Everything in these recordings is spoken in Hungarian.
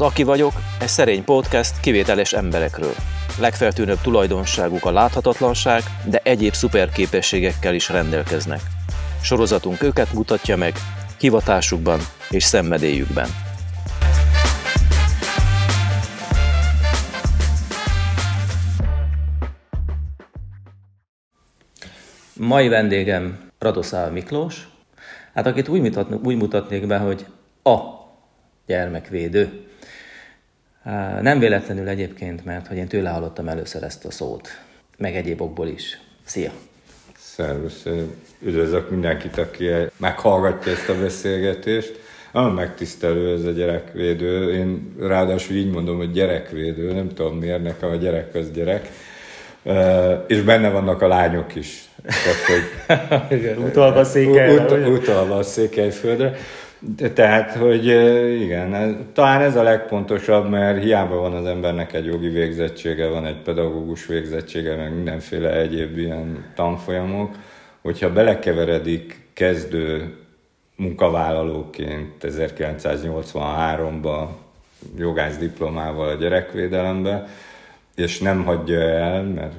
Az Aki vagyok, egy szerény podcast kivételes emberekről. Legfeltűnőbb tulajdonságuk a láthatatlanság, de egyéb szuperképességekkel is rendelkeznek. Sorozatunk őket mutatja meg, hivatásukban és szenvedélyükben. Mai vendégem Radoszál Miklós, hát akit úgy, mutatnék, úgy mutatnék be, hogy a gyermekvédő. Nem véletlenül egyébként, mert hogy én tőle hallottam először ezt a szót, meg egyéb okból is. Szia! Szervusz! Üdvözlök mindenkit, aki meghallgatja ezt a beszélgetést. Nagyon megtisztelő ez a gyerekvédő. Én ráadásul így mondom, hogy gyerekvédő, nem tudom miért, nekem a gyerek az gyerek. És benne vannak a lányok is. Tehát, hogy utalva székelyföldre. Ut, utalva a székelyföldre. Tehát, hogy igen, talán ez a legfontosabb, mert hiába van az embernek egy jogi végzettsége, van egy pedagógus végzettsége, meg mindenféle egyéb ilyen tanfolyamok, hogyha belekeveredik kezdő munkavállalóként 1983-ban jogász diplomával a gyerekvédelembe, és nem hagyja el, mert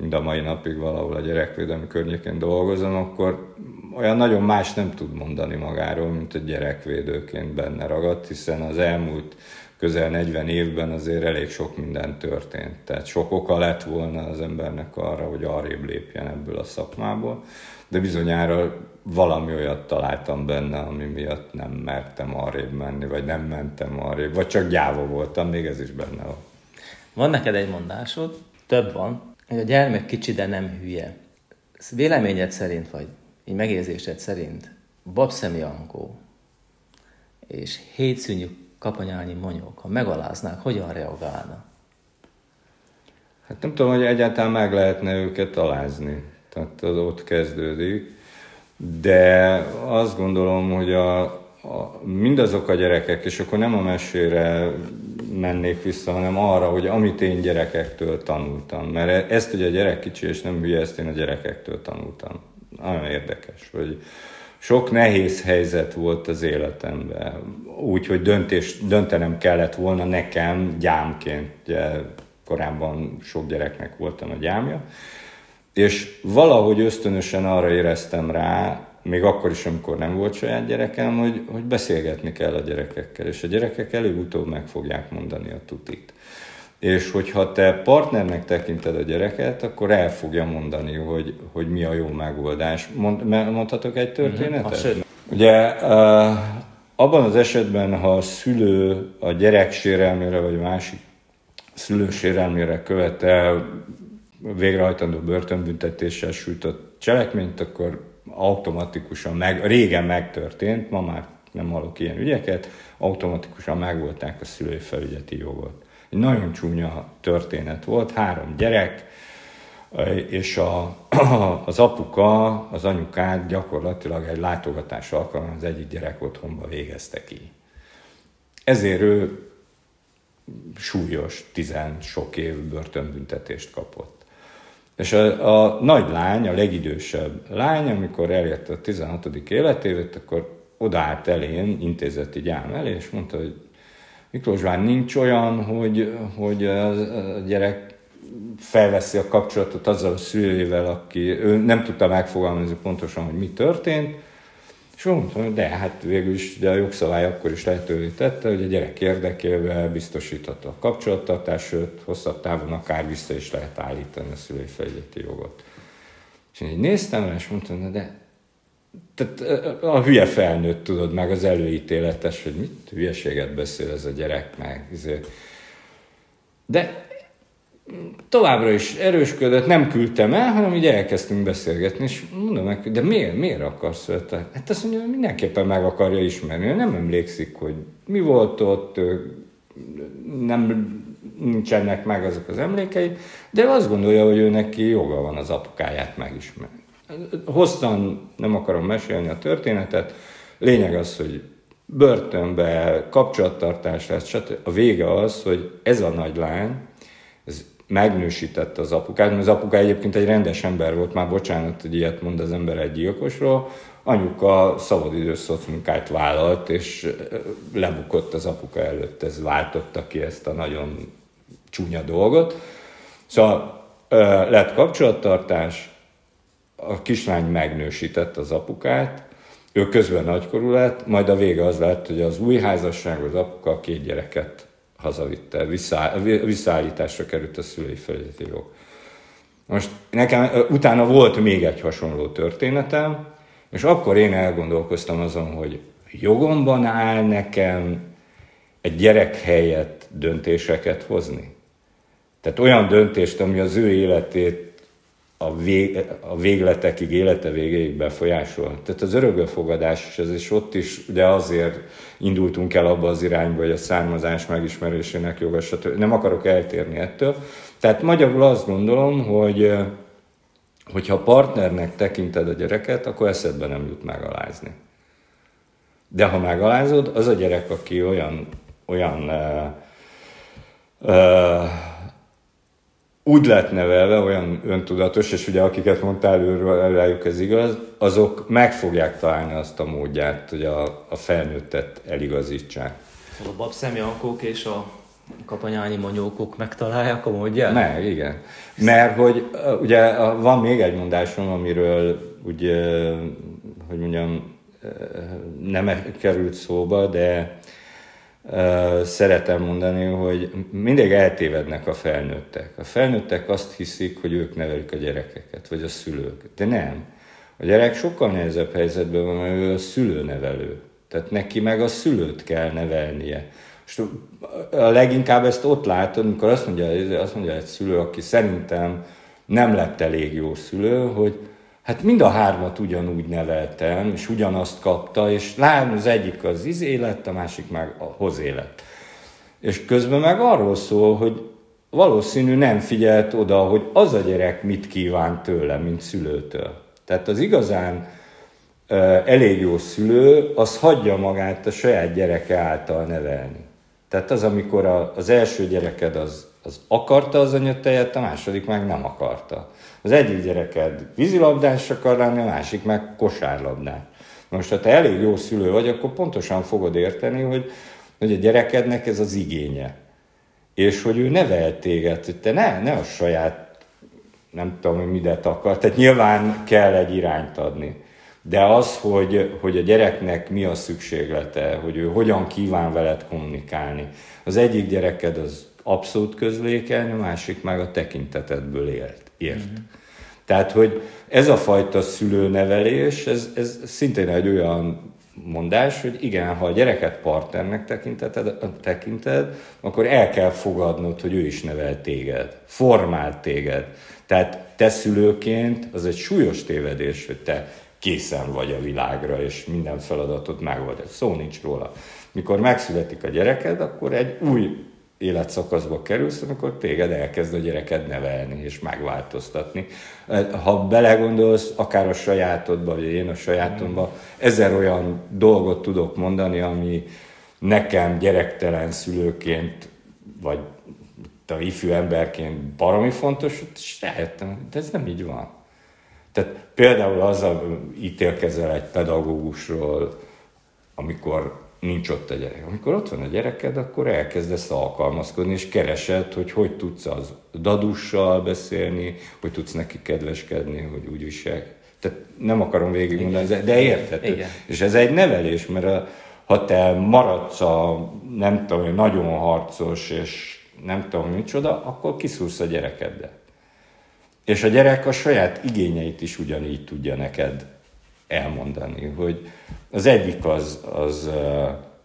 mind a mai napig valahol a gyerekvédelmi környékén dolgozom, akkor olyan nagyon más nem tud mondani magáról, mint a gyerekvédőként benne ragadt, hiszen az elmúlt közel 40 évben azért elég sok minden történt. Tehát sok oka lett volna az embernek arra, hogy arrébb lépjen ebből a szakmából, de bizonyára valami olyat találtam benne, ami miatt nem mertem arrébb menni, vagy nem mentem arrébb, vagy csak gyáva voltam, még ez is benne van. Van neked egy mondásod, több van, hogy a gyermek kicsi, de nem hülye. Véleményed szerint, vagy így megérzésed szerint babszemi ankó és hétszűnyű kapanyányi monyok, ha megaláznák, hogyan reagálna? Hát nem tudom, hogy egyáltalán meg lehetne őket alázni. Tehát az ott kezdődik. De azt gondolom, hogy a, a, mindazok a gyerekek, és akkor nem a mesére mennék vissza, hanem arra, hogy amit én gyerekektől tanultam. Mert ezt ugye a gyerek kicsi, és nem hülye, ezt én a gyerekektől tanultam. Nagyon érdekes, hogy sok nehéz helyzet volt az életemben. Úgy, hogy döntés, döntenem kellett volna nekem gyámként. Ugye, korábban sok gyereknek voltam a gyámja. És valahogy ösztönösen arra éreztem rá, még akkor is, amikor nem volt saját gyerekem, hogy, hogy beszélgetni kell a gyerekekkel, és a gyerekek előbb-utóbb meg fogják mondani a tutit. És hogyha te partnernek tekinted a gyereket, akkor el fogja mondani, hogy, hogy mi a jó megoldás. Mond, mondhatok egy történetet? Uh-huh. Ugye abban az esetben, ha a szülő a gyerek sérelmére, vagy másik szülő sérelmére követel végrehajtandó börtönbüntetéssel sújtott cselekményt, akkor automatikusan meg, régen megtörtént, ma már nem hallok ilyen ügyeket, automatikusan megvolták a szülői felügyeti jogot. Egy nagyon csúnya történet volt, három gyerek, és a, az apuka, az anyukát gyakorlatilag egy látogatás alkalmán az egyik gyerek otthonba végezte ki. Ezért ő súlyos, tizen sok év börtönbüntetést kapott. És a, a nagy lány, a legidősebb lány, amikor elérte a 16. életévet, akkor odaállt elén, intézeti gyám elé, és mondta, hogy Miklósván nincs olyan, hogy, hogy a gyerek felveszi a kapcsolatot azzal a szülőjével, aki ő nem tudta megfogalmazni pontosan, hogy mi történt, és mondtam, hogy de, hát végül is, de a jogszabály akkor is lehetővé tette, hogy a gyerek érdekével biztosítható a kapcsolattartás, sőt, hosszabb távon akár vissza is lehet állítani a szülői felügyeleti jogot. És én így néztem és mondtam, de tehát a hülye felnőtt tudod meg az előítéletes, hogy mit hülyeséget beszél ez a gyerek meg. Izé. De továbbra is erősködött, nem küldtem el, hanem így elkezdtünk beszélgetni, és mondom meg, de miért, miért akarsz vele? Hát azt mondja, hogy mindenképpen meg akarja ismerni, nem emlékszik, hogy mi volt ott, nem nincsenek meg azok az emlékei, de azt gondolja, hogy ő neki joga van az apukáját megismerni. Hosszan nem akarom mesélni a történetet, lényeg az, hogy börtönbe, kapcsolattartás lesz, stb. A vége az, hogy ez a nagy lány, ez megnősítette az apukát, mert az apuka egyébként egy rendes ember volt, már bocsánat, hogy ilyet mond az ember egy gyilkosról, anyuka szabadidős szocmunkát vállalt, és lebukott az apuka előtt, ez váltotta ki ezt a nagyon csúnya dolgot. Szóval lett kapcsolattartás, a kislány megnősített az apukát, ő közben nagykorú lett, majd a vége az lett, hogy az új házasság, az apuka két gyereket hazavitte, vissza, visszaállításra került a szülői felületi jog. Most nekem utána volt még egy hasonló történetem, és akkor én elgondolkoztam azon, hogy jogomban áll nekem egy gyerek helyett döntéseket hozni. Tehát olyan döntést, ami az ő életét a, vég, a végletekig, élete végéig befolyásol. Tehát az örökbefogadás, és ez is ott is, ugye azért indultunk el abba az irányba, hogy a származás megismerésének joga, stb. Nem akarok eltérni ettől. Tehát magyarul azt gondolom, hogy hogyha partnernek tekinted a gyereket, akkor eszedbe nem jut megalázni. De ha megalázod, az a gyerek, aki olyan, olyan uh, uh, úgy lett nevelve, olyan öntudatos, és ugye akiket mondtál őről, rájuk ez igaz, azok meg fogják találni azt a módját, hogy a, a felnőttet eligazítsák. A babszemjankók és a kapanyányi monyókok megtalálják a módját? Meg, igen. Mert hogy ugye van még egy mondásom, amiről ugye, hogy mondjam, nem került szóba, de szeretem mondani, hogy mindig eltévednek a felnőttek. A felnőttek azt hiszik, hogy ők nevelik a gyerekeket, vagy a szülők. De nem. A gyerek sokkal nehezebb helyzetben van, mert ő a szülőnevelő. Tehát neki meg a szülőt kell nevelnie. És a leginkább ezt ott látod, amikor azt mondja, azt mondja egy szülő, aki szerintem nem lett elég jó szülő, hogy Hát mind a hármat ugyanúgy neveltem, és ugyanazt kapta, és lám az egyik az izé lett, a másik meg a hozé lett. És közben meg arról szól, hogy valószínű nem figyelt oda, hogy az a gyerek mit kíván tőle, mint szülőtől. Tehát az igazán elég jó szülő, az hagyja magát a saját gyereke által nevelni. Tehát az, amikor az első gyereked az, az akarta az anyatejet, a második meg nem akarta. Az egyik gyereked vízilabdás akar lenni, a másik meg kosárlabdás. Most, ha te elég jó szülő vagy, akkor pontosan fogod érteni, hogy, hogy a gyerekednek ez az igénye. És hogy ő nevel téged, hogy te ne, ne a saját, nem tudom, hogy midet akar. Tehát nyilván kell egy irányt adni. De az, hogy, hogy a gyereknek mi a szükséglete, hogy ő hogyan kíván veled kommunikálni. Az egyik gyereked az abszolút közlékeny, a másik meg a tekintetedből élt, ért. Mm-hmm. Tehát, hogy ez a fajta szülőnevelés, ez, ez szintén egy olyan mondás, hogy igen, ha a gyereket partnernek tekinted, tekinted, akkor el kell fogadnod, hogy ő is nevel téged, formál téged. Tehát te szülőként az egy súlyos tévedés, hogy te készen vagy a világra, és minden feladatot megold. Szó nincs róla. Mikor megszületik a gyereked, akkor egy új életszakaszba kerülsz, amikor téged elkezd a gyereked nevelni és megváltoztatni. Ha belegondolsz, akár a sajátodba, vagy én a sajátomba, ezer olyan dolgot tudok mondani, ami nekem gyerektelen szülőként, vagy a ifjú emberként baromi fontos, és rájöttem, de ez nem így van. Tehát például azzal ítélkezel egy pedagógusról, amikor nincs ott a gyerek. Amikor ott van a gyereked, akkor elkezdesz alkalmazkodni, és keresed, hogy hogy tudsz az dadussal beszélni, hogy tudsz neki kedveskedni, hogy úgy visel. Tehát nem akarom végigmondani, de érthető. Igen. És ez egy nevelés, mert a, ha te maradsz a, nem tudom, nagyon harcos, és nem tudom micsoda, akkor kiszúrsz a gyerekeddel. És a gyerek a saját igényeit is ugyanígy tudja neked elmondani, hogy az egyik az, az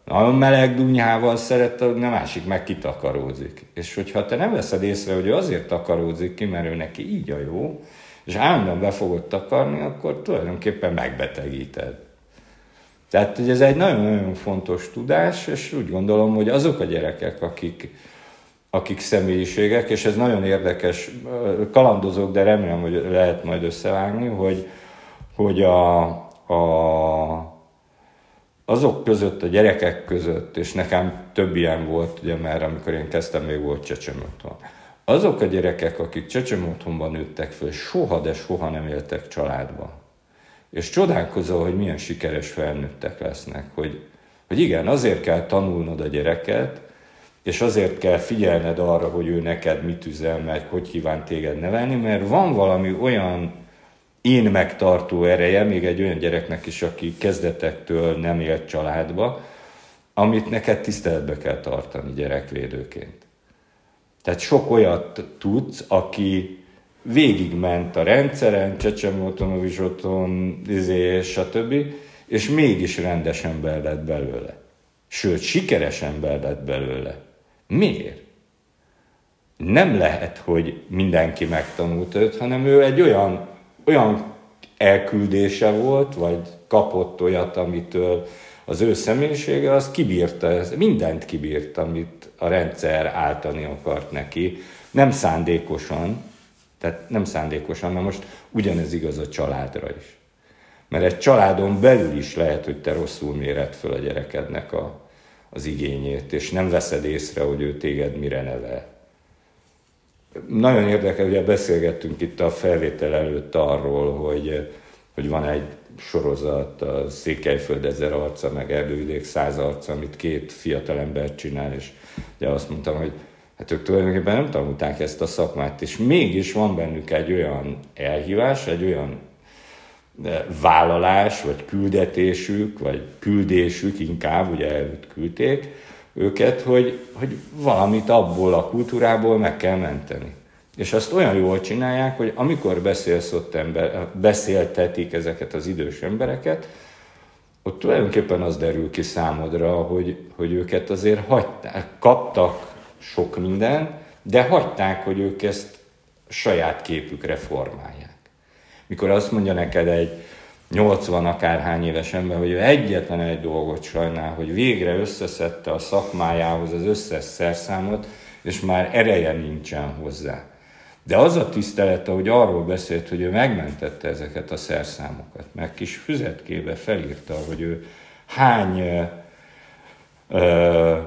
nagyon meleg dunyával szeret, a másik meg kitakarózik. És hogyha te nem veszed észre, hogy azért takarózik ki, mert ő neki így a jó, és állandóan be fogod takarni, akkor tulajdonképpen megbetegíted. Tehát hogy ez egy nagyon-nagyon fontos tudás, és úgy gondolom, hogy azok a gyerekek, akik, akik személyiségek, és ez nagyon érdekes, kalandozók, de remélem, hogy lehet majd összevágni, hogy, hogy a, a, azok között, a gyerekek között, és nekem több ilyen volt, ugye, mert amikor én kezdtem, még volt csecsemőtől, azok a gyerekek, akik csecsemő otthonban nőttek föl, soha, de soha nem éltek családba. És csodálkozol, hogy milyen sikeres felnőttek lesznek, hogy, hogy igen, azért kell tanulnod a gyereket, és azért kell figyelned arra, hogy ő neked mit üzel, meg hogy kíván téged nevelni, mert van valami olyan én megtartó ereje, még egy olyan gyereknek is, aki kezdetektől nem élt családba, amit neked tiszteletbe kell tartani gyerekvédőként. Tehát sok olyat tudsz, aki végigment a rendszeren, Csecsemőtonovics otthon, izé, stb., és mégis rendes ember lett belőle. Sőt, sikeres ember lett belőle. Miért? Nem lehet, hogy mindenki megtanult őt, hanem ő egy olyan, olyan elküldése volt, vagy kapott olyat, amitől az ő személyisége, az kibírta, mindent kibírt, amit a rendszer áltani akart neki. Nem szándékosan, tehát nem szándékosan, mert most ugyanez igaz a családra is. Mert egy családon belül is lehet, hogy te rosszul méred föl a gyerekednek a, az igényét, és nem veszed észre, hogy ő téged mire nevel. Nagyon érdekel, ugye beszélgettünk itt a felvétel előtt arról, hogy, hogy van egy sorozat, a Székelyföld ezer arca, meg Erdővidék száz arca, amit két fiatal ember csinál, és ugye azt mondtam, hogy hát ők tulajdonképpen nem tanulták ezt a szakmát, és mégis van bennük egy olyan elhívás, egy olyan eh, vállalás, vagy küldetésük, vagy küldésük inkább, ugye előtt küldték őket, hogy, hogy valamit abból a kultúrából meg kell menteni. És azt olyan jól csinálják, hogy amikor beszélsz ott ember, beszéltetik ezeket az idős embereket, ott tulajdonképpen az derül ki számodra, hogy, hogy őket azért hagyták, kaptak sok minden, de hagyták, hogy ők ezt saját képükre formálják. Mikor azt mondja neked egy 80 akárhány éves ember, hogy ő egyetlen egy dolgot sajnál, hogy végre összeszedte a szakmájához az összes szerszámot, és már ereje nincsen hozzá. De az a tisztelete, hogy arról beszélt, hogy ő megmentette ezeket a szerszámokat, meg kis füzetkébe felírta, hogy ő hány ö,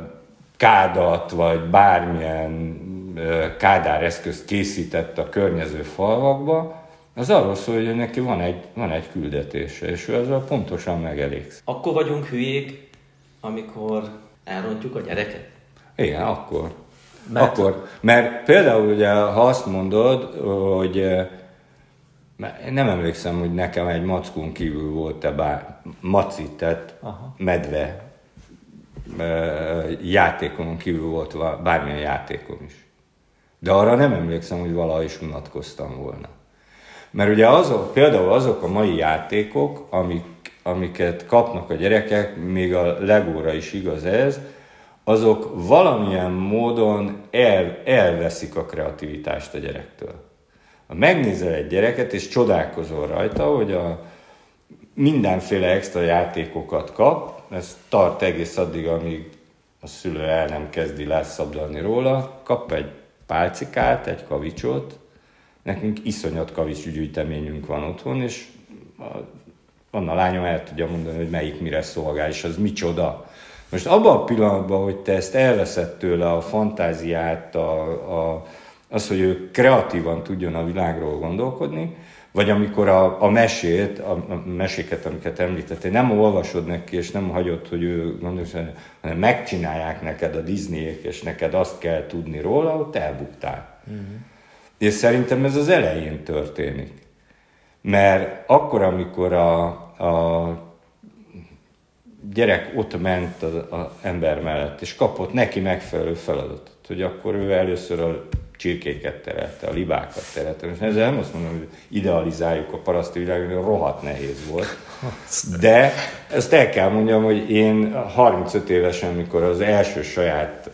kádat, vagy bármilyen ö, eszközt készített a környező falvakba, az arról szól, hogy neki van egy, van egy küldetése, és ő ezzel pontosan megelégsz. Akkor vagyunk hülyék, amikor elrontjuk a gyereket? Igen, akkor. Mert... Akkor, mert például ugye, ha azt mondod, hogy eh, nem emlékszem, hogy nekem egy mackón kívül volt-e bár maci, tehát Aha. medve eh, játékon kívül volt bármilyen játékon is. De arra nem emlékszem, hogy valaha is unatkoztam volna. Mert ugye azok, például azok a mai játékok, amik, amiket kapnak a gyerekek, még a legóra is igaz ez, azok valamilyen módon el, elveszik a kreativitást a gyerektől. Ha megnézel egy gyereket, és csodálkozol rajta, hogy a mindenféle extra játékokat kap, ez tart egész addig, amíg a szülő el nem kezdi leszabdalni róla, kap egy pálcikát, egy kavicsot, nekünk iszonyat kavics gyűjteményünk van otthon, és a, a lányom el tudja mondani, hogy melyik mire szolgál, és az micsoda. Most abban a pillanatban, hogy te ezt elveszed tőle a fantáziát, a, a, az, hogy ő kreatívan tudjon a világról gondolkodni, vagy amikor a, a mesét, a, a meséket, amiket említettél, nem olvasod neki, és nem hagyod, hogy ő gondolja, hanem megcsinálják neked a disney és neked azt kell tudni róla, ott elbuktál. Uh-huh. És szerintem ez az elején történik. Mert akkor, amikor a, a gyerek ott ment az, ember mellett, és kapott neki megfelelő feladatot, hogy akkor ő először a csirkéket terelte, a libákat terelte. És ezzel nem azt mondom, hogy idealizáljuk a paraszti világot, rohadt nehéz volt. De ezt el kell mondjam, hogy én 35 évesen, mikor az első saját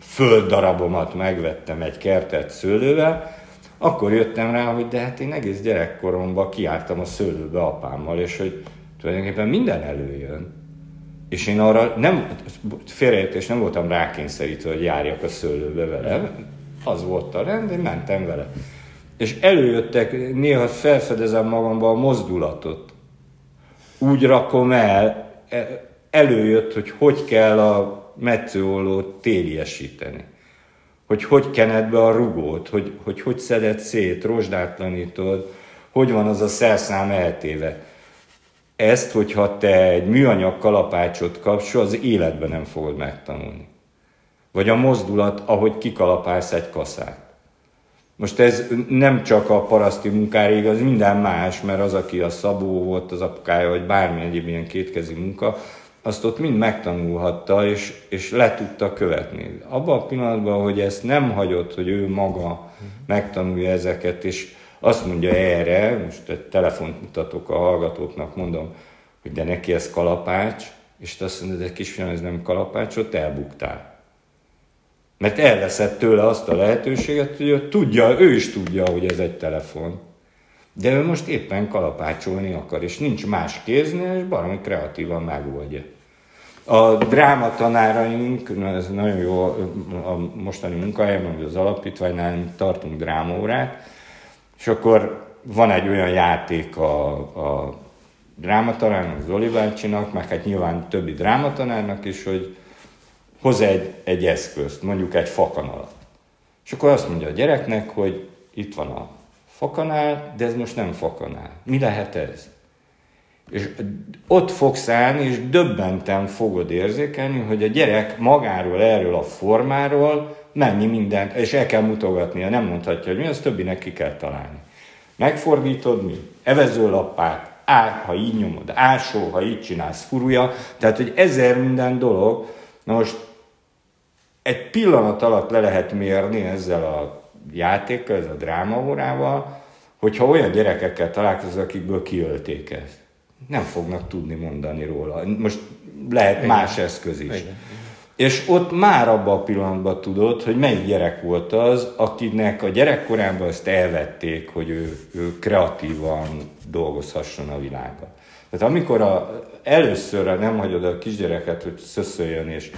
földdarabomat megvettem egy kertet szőlővel, akkor jöttem rá, hogy de hát én egész gyerekkoromban kiálltam a szőlőbe apámmal, és hogy tulajdonképpen minden előjön. És én arra nem, félreértés nem voltam rákényszerítve, hogy járjak a szőlőbe vele. Az volt a rend, én mentem vele. És előjöttek, néha felfedezem magamban a mozdulatot. Úgy rakom el, előjött, hogy hogy kell a metszőollót téliesíteni. Hogy hogy kened be a rugót, hogy hogy, hogy szeded szét, rozsdátlanítod, hogy van az a szerszám eltéve. Ezt, hogyha te egy műanyag kalapácsot kapsz, az életben nem fogod megtanulni. Vagy a mozdulat, ahogy kikalapálsz egy kaszát. Most ez nem csak a paraszti munkára igaz, minden más, mert az, aki a szabó volt, az apukája, vagy bármilyen egyéb ilyen kétkezi munka, azt ott mind megtanulhatta, és, és le tudta követni. Abban a pillanatban, hogy ezt nem hagyott, hogy ő maga megtanulja ezeket, és azt mondja erre, most egy telefont mutatok a hallgatóknak, mondom, hogy de neki ez kalapács, és te azt mondod, de kisfiam, ez nem kalapács, ott elbuktál. Mert elveszett tőle azt a lehetőséget, hogy tudja, ő is tudja, hogy ez egy telefon. De ő most éppen kalapácsolni akar, és nincs más kéznél, és baromi kreatívan megoldja. A dráma tanáraink, ez nagyon jó, a mostani munkahelyen, vagy az alapítványnál tartunk drámaórát, és akkor van egy olyan játék a, a drámatanárnak, Zoli bácsinak, meg hát nyilván többi drámatanárnak is, hogy hoz egy, egy eszközt, mondjuk egy fakanalat. És akkor azt mondja a gyereknek, hogy itt van a fakanál, de ez most nem fakanál. Mi lehet ez? És ott fogsz állni, és döbbenten fogod érzékelni, hogy a gyerek magáról, erről a formáról mennyi mindent, és el kell mutogatnia, nem mondhatja, hogy mi, az többinek ki kell találni. Megfordítod mi? Evezőlappát, á, ha így nyomod, ásó, ha így csinálsz, furúja, tehát, hogy ezer minden dolog. Na most egy pillanat alatt le lehet mérni ezzel a játékkal, ez a drámaórával, hogyha olyan gyerekekkel találkozol, akikből kiölték ezt. Nem fognak tudni mondani róla. Most lehet Igen. más eszköz is. Igen. És ott már abban a pillanatban tudod, hogy melyik gyerek volt az, akinek a gyerekkorában ezt elvették, hogy ő, ő kreatívan dolgozhasson a világban. Tehát amikor a, először nem hagyod a kisgyereket, hogy szöszöljön és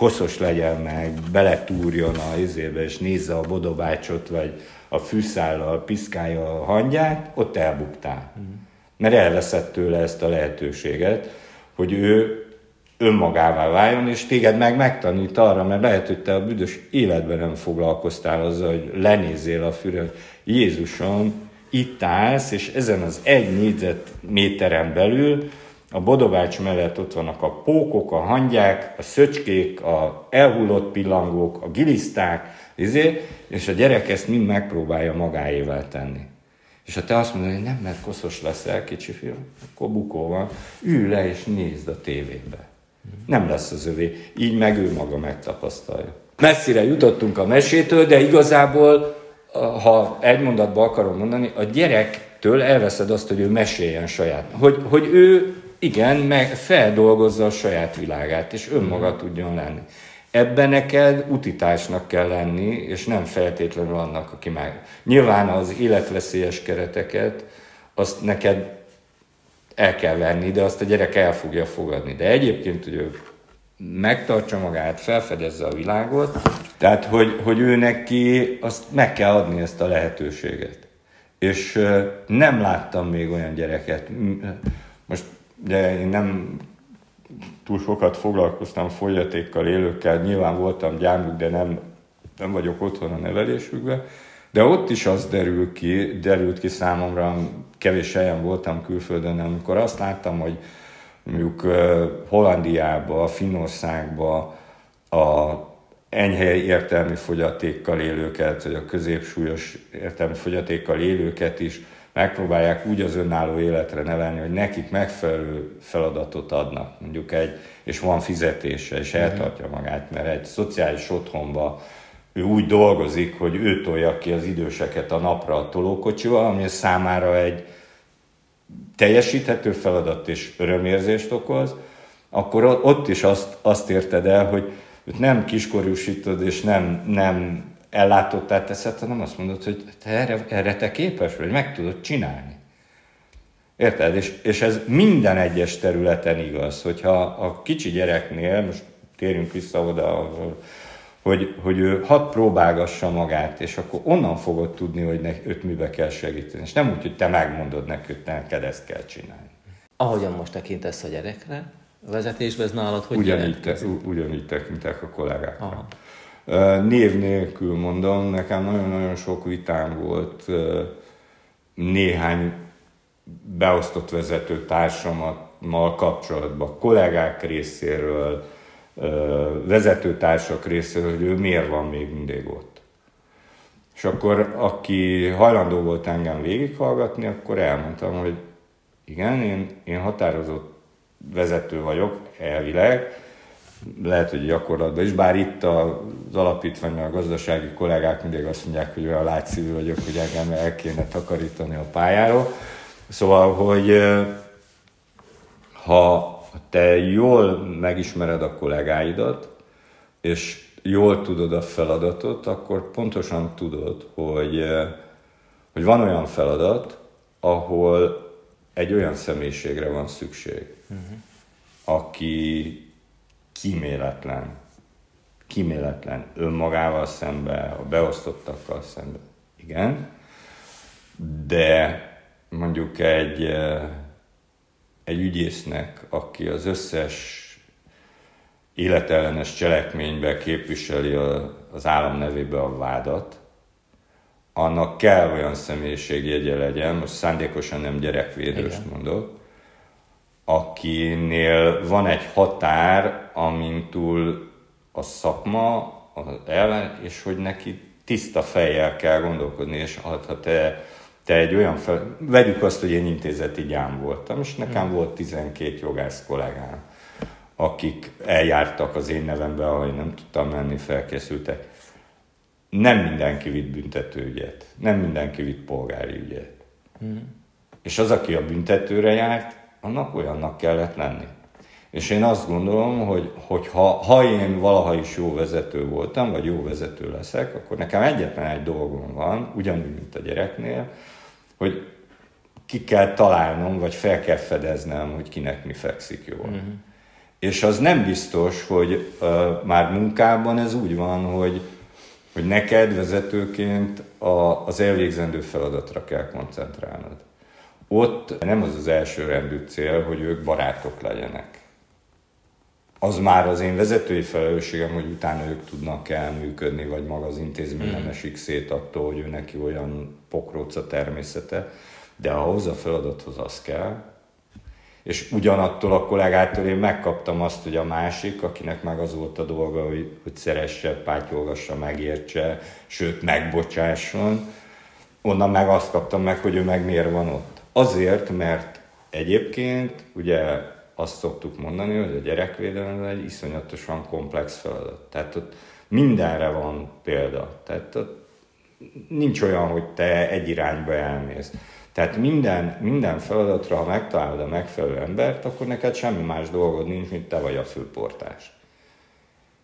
koszos legyen meg, beletúrjon a izébe, és nézze a bodobácsot, vagy a fűszállal piszkálja a hangyát, ott elbuktál. Mm. Mert elveszett tőle ezt a lehetőséget, hogy ő önmagává váljon, és téged meg megtanít arra, mert lehet, hogy te a büdös életben nem foglalkoztál azzal, hogy lenézzél a fűre, Jézusom, itt állsz, és ezen az egy négyzetméteren belül a bodovács mellett ott vannak a pókok, a hangyák, a szöcskék, a elhullott pillangók, a giliszták, izé, és a gyerek ezt mind megpróbálja magáével tenni. És ha te azt mondod, hogy nem, mert koszos leszel, kicsi fiú, akkor bukó van, ülj le és nézd a tévébe. Nem lesz az övé. Így meg ő maga megtapasztalja. Messzire jutottunk a mesétől, de igazából, ha egy mondatba akarom mondani, a gyerektől elveszed azt, hogy ő meséljen saját. Hogy, hogy ő igen, meg feldolgozza a saját világát, és önmaga tudjon lenni. Ebben neked utitásnak kell lenni, és nem feltétlenül annak, aki meg. Nyilván az életveszélyes kereteket, azt neked el kell venni, de azt a gyerek el fogja fogadni. De egyébként, hogy ő megtartsa magát, felfedezze a világot, tehát, hogy, hogy ő neki azt meg kell adni ezt a lehetőséget. És nem láttam még olyan gyereket, most de én nem túl sokat foglalkoztam folyatékkal élőkkel, nyilván voltam gyámuk, de nem, nem vagyok otthon a nevelésükben, de ott is az derül ki, derült ki számomra, kevés helyen voltam külföldön, amikor azt láttam, hogy mondjuk Hollandiába, Finnországba a enyhe értelmi fogyatékkal élőket, vagy a középsúlyos értelmi fogyatékkal élőket is megpróbálják úgy az önálló életre nevelni, hogy nekik megfelelő feladatot adnak, mondjuk egy, és van fizetése, és eltartja magát, mert egy szociális otthonba ő úgy dolgozik, hogy ő tolja ki az időseket a napra a tolókocsival, ami számára egy teljesíthető feladat és örömérzést okoz, akkor ott is azt, azt érted el, hogy nem kiskorúsítod, és nem, nem ellátottá teszed, hanem azt mondod, hogy te erre, erre te képes vagy, meg tudod csinálni. Érted? És, és ez minden egyes területen igaz, hogyha a kicsi gyereknél, most térjünk vissza oda, hogy, hogy ő hadd próbálgassa magát, és akkor onnan fogod tudni, hogy ne, őt mibe kell segíteni. És nem úgy, hogy te megmondod neki, hogy neked ezt kell csinálni. Ahogyan most tekintesz a gyerekre, vezetésben ez nálad hogy ugyanígy, te, ugyanígy tekintek a kollégákra. Aha. Név nélkül mondom, nekem nagyon-nagyon sok vitám volt néhány beosztott vezető társamatmal kapcsolatban, kollégák részéről, vezetőtársak részéről, hogy ő miért van még mindig ott. És akkor, aki hajlandó volt engem végighallgatni, akkor elmondtam, hogy igen, én, én határozott vezető vagyok elvileg, lehet, hogy gyakorlatban is, bár itt az alapítványban a gazdasági kollégák mindig azt mondják, hogy olyan látszívű vagyok, hogy engem el kéne takarítani a pályáról. Szóval, hogy ha te jól megismered a kollégáidat, és jól tudod a feladatot, akkor pontosan tudod, hogy, hogy van olyan feladat, ahol egy olyan személyiségre van szükség, uh-huh. aki kíméletlen, kíméletlen önmagával szembe, a beosztottakkal szembe. Igen, de mondjuk egy, egy ügyésznek, aki az összes életellenes cselekménybe képviseli az állam nevébe a vádat, annak kell olyan személyiségjegye legyen, most szándékosan nem gyerekvédőst Igen. mondok, akinél van egy határ, amin túl a szakma, az ellen, és hogy neki tiszta fejjel kell gondolkodni, és ha te, te egy olyan fel... Vegyük azt, hogy én intézeti gyám voltam, és nekem hmm. volt 12 jogász kollégám, akik eljártak az én nevembe, ahol én nem tudtam menni, felkészültek. Nem mindenki vitt büntetőügyet, nem mindenki vitt polgári ügyet. Hmm. És az, aki a büntetőre járt, annak olyannak kellett lenni. És én azt gondolom, hogy, hogy ha, ha én valaha is jó vezető voltam, vagy jó vezető leszek, akkor nekem egyetlen egy dolgom van, ugyanúgy, mint a gyereknél, hogy ki kell találnom, vagy fel kell fedeznem, hogy kinek mi fekszik jól. Uh-huh. És az nem biztos, hogy uh, már munkában ez úgy van, hogy, hogy neked vezetőként a, az elvégzendő feladatra kell koncentrálnod ott nem az az első rendű cél, hogy ők barátok legyenek. Az már az én vezetői felelősségem, hogy utána ők tudnak elműködni, vagy maga az intézmény nem hmm. esik szét attól, hogy ő neki olyan pokróc a természete, de ahhoz a feladathoz az kell, és ugyanattól a kollégától én megkaptam azt, hogy a másik, akinek meg az volt a dolga, hogy, hogy szeresse, pátyolgassa, megértse, sőt megbocsásson, onnan meg azt kaptam meg, hogy ő meg miért van ott. Azért, mert egyébként ugye azt szoktuk mondani, hogy a gyerekvédelem egy iszonyatosan komplex feladat. Tehát ott mindenre van példa. Tehát ott nincs olyan, hogy te egy irányba elmész. Tehát minden, minden feladatra, ha megtalálod a megfelelő embert, akkor neked semmi más dolgod nincs, mint te vagy a főportás.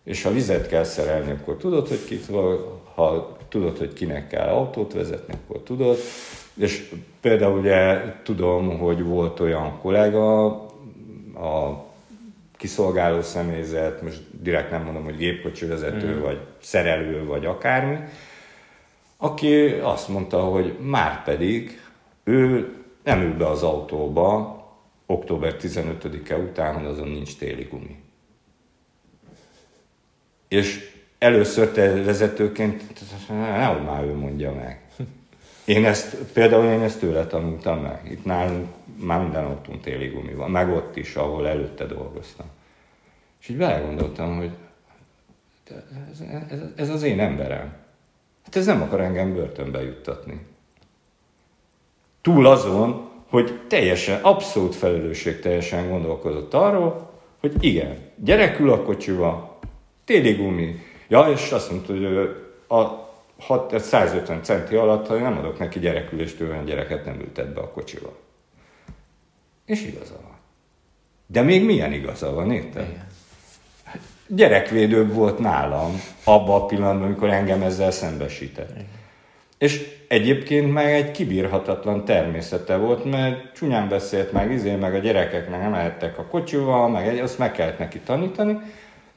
És ha vizet kell szerelni, akkor tudod, hogy kit ha tudod, hogy kinek kell autót vezetni, akkor tudod. És például ugye tudom, hogy volt olyan kollega, a kiszolgáló személyzet, most direkt nem mondom, hogy gépkocsi vezető, mm. vagy szerelő, vagy akármi, aki azt mondta, hogy már pedig ő nem ül be az autóba október 15-e után, hogy azon nincs téli gumi. És először te vezetőként, nehogy már ő mondja meg. Én ezt, például én ezt tőle tanultam meg. Itt nálunk már minden autón téli gumi van, meg ott is, ahol előtte dolgoztam. És így belegondoltam, hogy ez, ez, ez az én emberem. Hát ez nem akar engem börtönbe juttatni. Túl azon, hogy teljesen, abszolút felelősség teljesen gondolkodott arról, hogy igen, gyerek ül a kocsiba, téli gumi. Ja, és azt mondta, hogy a 6, 150 centi alatt, ha nem adok neki gyerekülést, olyan gyereket nem ültet be a kocsiba. És igaza van. De még milyen igaza van, érted? Igen. Gyerekvédőbb volt nálam abban a pillanatban, amikor engem ezzel szembesített. Igen. És egyébként meg egy kibírhatatlan természete volt, mert csúnyán beszélt meg, izé, meg a gyerekek meg nem lehettek a kocsival, meg egy, azt meg kellett neki tanítani,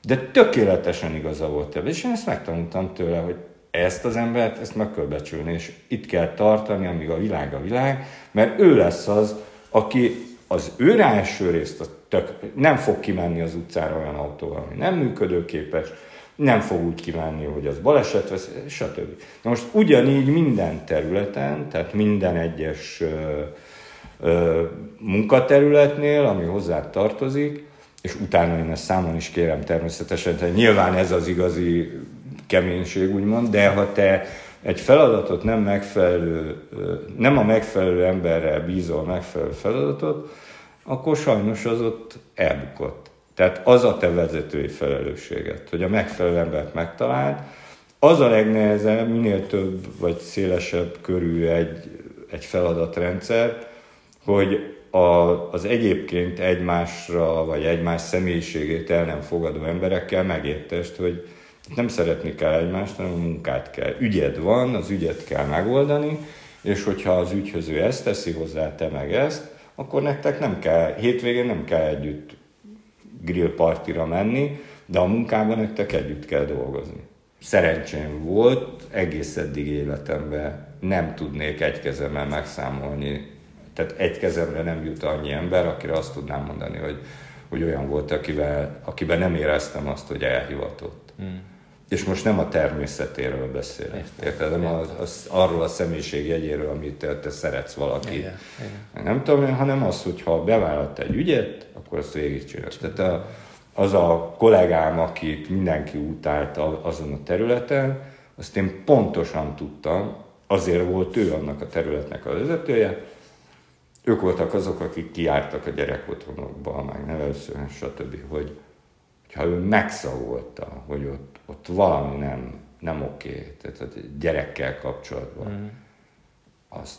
de tökéletesen igaza volt ebben. És én ezt megtanultam tőle, hogy ezt az embert, ezt meg kell becsülni, és itt kell tartani, amíg a világ a világ, mert ő lesz az, aki az ő első részt a tök, nem fog kimenni az utcára olyan autóval, ami nem működőképes, nem fog úgy kívánni, hogy az baleset vesz, stb. Na most ugyanígy minden területen, tehát minden egyes ö, ö, munkaterületnél, ami hozzá tartozik, és utána én ezt számon is kérem természetesen, tehát nyilván ez az igazi keménység, úgymond, de ha te egy feladatot nem megfelelő, nem a megfelelő emberrel bízol megfelelő feladatot, akkor sajnos az ott elbukott. Tehát az a te vezetői felelősséget, hogy a megfelelő embert megtaláld. Az a legnehezebb, minél több vagy szélesebb körű egy, egy feladatrendszer, hogy a, az egyébként egymásra, vagy egymás személyiségét el nem fogadó emberekkel megértest, hogy nem szeretni kell egymást, hanem munkát kell. Ügyed van, az ügyet kell megoldani, és hogyha az ügyhöz ő ezt teszi hozzá, te meg ezt, akkor nektek nem kell, hétvégén nem kell együtt grillpartira menni, de a munkában nektek együtt kell dolgozni. Szerencsém volt, egész eddig életemben nem tudnék egy kezemmel megszámolni, tehát egy kezemre nem jut annyi ember, akire azt tudnám mondani, hogy, hogy olyan volt, akivel, akiben nem éreztem azt, hogy elhivatott. Hmm. És most nem a természetéről beszélek, érted? Nem az, az, arról a személyiség jegyéről, amit te, te szeretsz valaki. Igen, igen. Nem tudom, hanem az, hogy ha bevállalt egy ügyet, akkor azt végigcsinálsz. Tehát a, az a kollégám, akit mindenki utált azon a területen, azt én pontosan tudtam, azért volt ő annak a területnek a vezetője, ők voltak azok, akik kiártak a gyerekotthonokba, meg nevelőszően, stb., hogy ha ő megszagolta, hogy ott, ott valami nem, nem oké, tehát a gyerekkel kapcsolatban, mm. azt,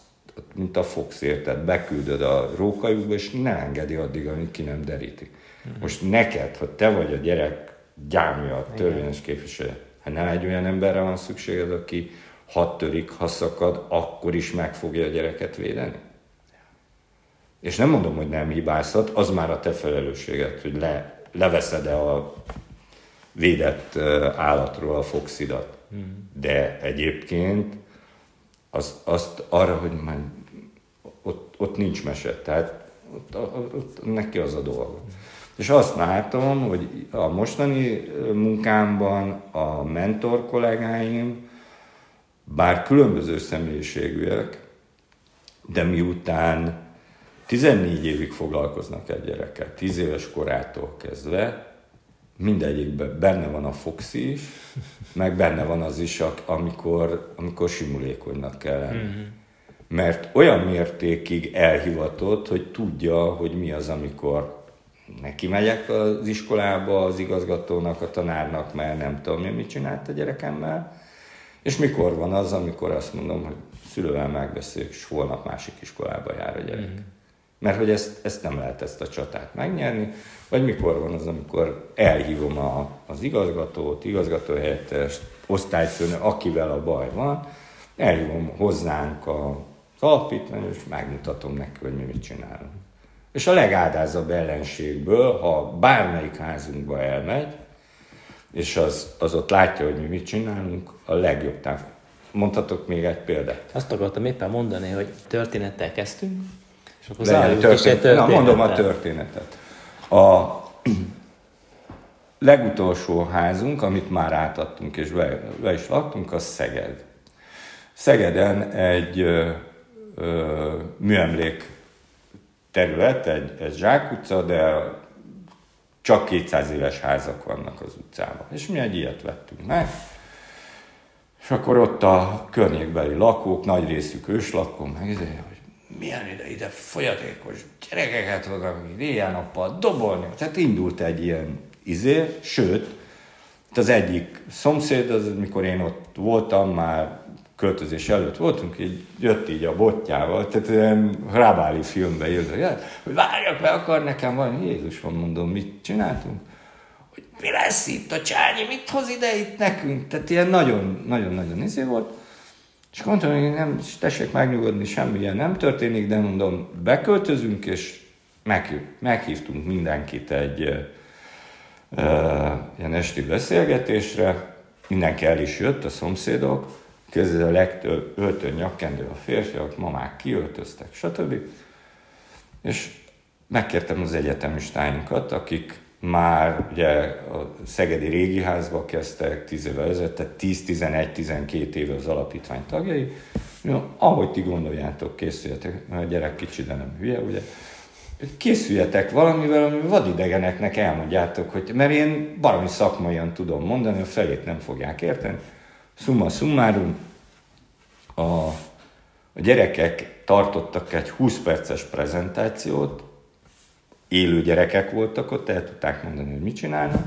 mint a Fox érted, beküldöd a rókajukba, és nem engedi addig, amíg ki nem derítik. Mm. Most neked, ha te vagy a gyerek gyámja, a törvényes képviselő, ha nem egy olyan emberre van szükséged, aki ha törik, ha szakad, akkor is meg fogja a gyereket védeni? És nem mondom, hogy nem hibázhat, az már a te felelősséged, hogy le leveszed-e a védett állatról a foxidat. Hmm. De egyébként az, azt arra, hogy már ott, ott nincs mese, tehát ott, ott, ott neki az a dolga. És azt látom, hogy a mostani munkámban a mentor kollégáim, bár különböző személyiségűek, de miután 14 évig foglalkoznak egy gyerekkel, 10 éves korától kezdve, mindegyikben benne van a foxi is, meg benne van az is, amikor, amikor simulékonynak kell lenni. Mm-hmm. Mert olyan mértékig elhivatott, hogy tudja, hogy mi az, amikor neki megyek az iskolába, az igazgatónak, a tanárnak, mert nem tudom, mit csinált a gyerekemmel, és mikor van az, amikor azt mondom, hogy szülővel megbeszéljük, és holnap másik iskolába jár a gyerek. Mm-hmm. Mert hogy ezt, ezt nem lehet ezt a csatát megnyerni, vagy mikor van az, amikor elhívom a, az igazgatót, igazgatóhelyettest, osztályfőnő, akivel a baj van, elhívom hozzánk az alapítvány, és megmutatom neki, hogy mi mit csinálunk. És a legádázabb ellenségből, ha bármelyik házunkba elmegy, és az, az ott látja, hogy mi mit csinálunk, a legjobb táv. Mondhatok még egy példát? Azt akartam éppen mondani, hogy történettel kezdtünk, és akkor zárjuk történet. Na, mondom a történetet. A legutolsó házunk, amit már átadtunk és be, be is laktunk, az Szeged. Szegeden egy ö, ö, műemlék terület, egy, egy zsákutca, de csak 200 éves házak vannak az utcában. És mi egy ilyet vettünk meg. És akkor ott a környékbeli lakók, nagy részük őslakó, meg izé, milyen ide, ide folyatékos gyerekeket hoznak, akik éjjel-nappal dobolni. Tehát indult egy ilyen izé, sőt, az egyik szomszéd, az, mikor én ott voltam, már költözés előtt voltunk, így jött így a botjával, tehát ilyen Rábáli filmben jött, hogy várjak, be akar nekem valami, Jézus van, mondom, mit csináltunk? Hogy mi lesz itt a csányi, mit hoz ide itt nekünk? Tehát ilyen nagyon-nagyon izé volt. És mondtam, hogy nem, tessék megnyugodni, semmilyen nem történik, de mondom, beköltözünk, és meghív, meghívtunk mindenkit egy e, ilyen esti beszélgetésre, mindenki el is jött, a szomszédok, közben a legtöbb öltön nyakkendő a férfiak, mamák kiöltöztek, stb. És megkértem az egyetemistáinkat, akik már ugye a Szegedi Régi Házba kezdtek 10 évvel ezelőtt, tehát 10-11-12 éve az alapítvány tagjai. Ja, ahogy ti gondoljátok, készüljetek, mert a gyerek kicsi, de nem hülye, ugye? Készüljetek valamivel, ami vadidegeneknek elmondjátok, hogy, mert én valami szakmaian tudom mondani, a felét nem fogják érteni. Summa summarum, a, a gyerekek tartottak egy 20 perces prezentációt, élő gyerekek voltak ott, el tudták mondani, hogy mit csinálnak,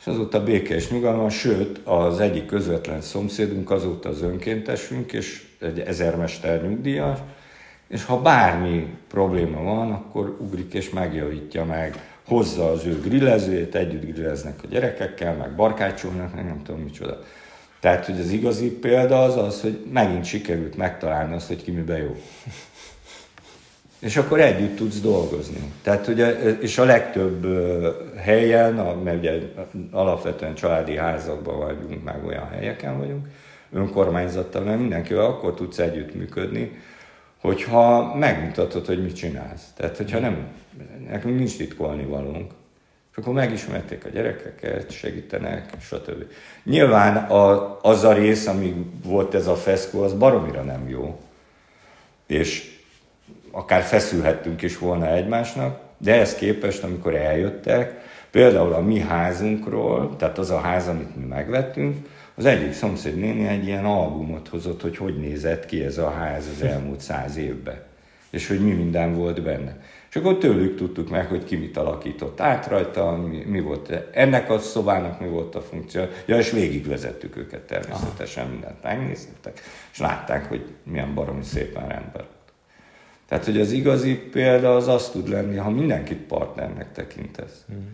és azóta béke és nyugalma, sőt, az egyik közvetlen szomszédunk azóta az önkéntesünk, és egy ezermester nyugdíjas, és ha bármi probléma van, akkor ugrik és megjavítja meg, hozza az ő grillezőjét, együtt grilleznek a gyerekekkel, meg barkácsolnak, meg nem tudom micsoda. Tehát, hogy az igazi példa az az, hogy megint sikerült megtalálni azt, hogy ki miben jó és akkor együtt tudsz dolgozni. Tehát ugye, és a legtöbb helyen, mert ugye alapvetően családi házakban vagyunk, meg olyan helyeken vagyunk, önkormányzattal, mert mindenkivel akkor tudsz együttműködni, hogyha megmutatod, hogy mit csinálsz. Tehát, hogyha nem, nekünk nincs titkolni valunk. És akkor megismerték a gyerekeket, segítenek, stb. Nyilván a, az a rész, ami volt ez a feszkó, az baromira nem jó. És akár feszülhettünk is volna egymásnak, de ehhez képest, amikor eljöttek, például a mi házunkról, tehát az a ház, amit mi megvettünk, az egyik szomszéd néni egy ilyen albumot hozott, hogy hogy nézett ki ez a ház az elmúlt száz évben, és hogy mi minden volt benne. És akkor tőlük tudtuk meg, hogy ki mit alakított át rajta, mi, mi volt ennek a szobának mi volt a funkció. Ja, és végigvezettük őket természetesen, mindent megnéztek, és látták, hogy milyen baromi szépen rendben. Tehát, hogy az igazi példa az azt tud lenni, ha mindenkit partnernek tekintesz. Uh-huh.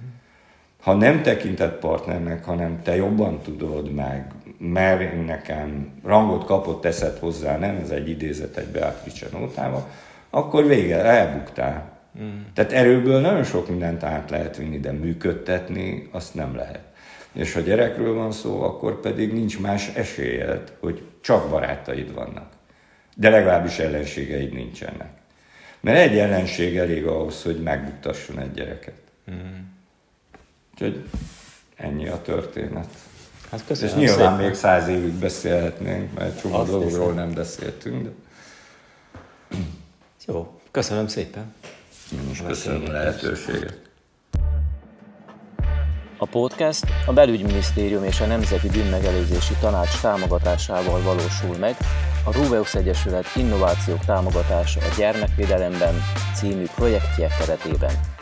Ha nem tekinted partnernek, hanem te jobban tudod meg, mert én nekem rangot kapott, teszed hozzá, nem ez egy idézet egy Beatrice nótába, akkor vége, elbuktál. Uh-huh. Tehát erőből nagyon sok mindent át lehet vinni, de működtetni azt nem lehet. És ha gyerekről van szó, akkor pedig nincs más esélyed, hogy csak barátaid vannak. De legalábbis ellenségeid nincsenek. Mert egy ellenség elég ahhoz, hogy megbuktasson egy gyereket. Mm. Úgyhogy ennyi a történet. Hát köszönöm És nyilván szépen. még száz évig beszélhetnénk, mert csomó Azt dologról hiszem. nem beszéltünk. De... Jó, köszönöm szépen. Én is köszönöm a lehetőséget. A podcast a Belügyminisztérium és a Nemzeti Bűnmegelőzési Tanács támogatásával valósul meg, a Ruveux Egyesület Innovációk támogatása a gyermekvédelemben című projektje keretében.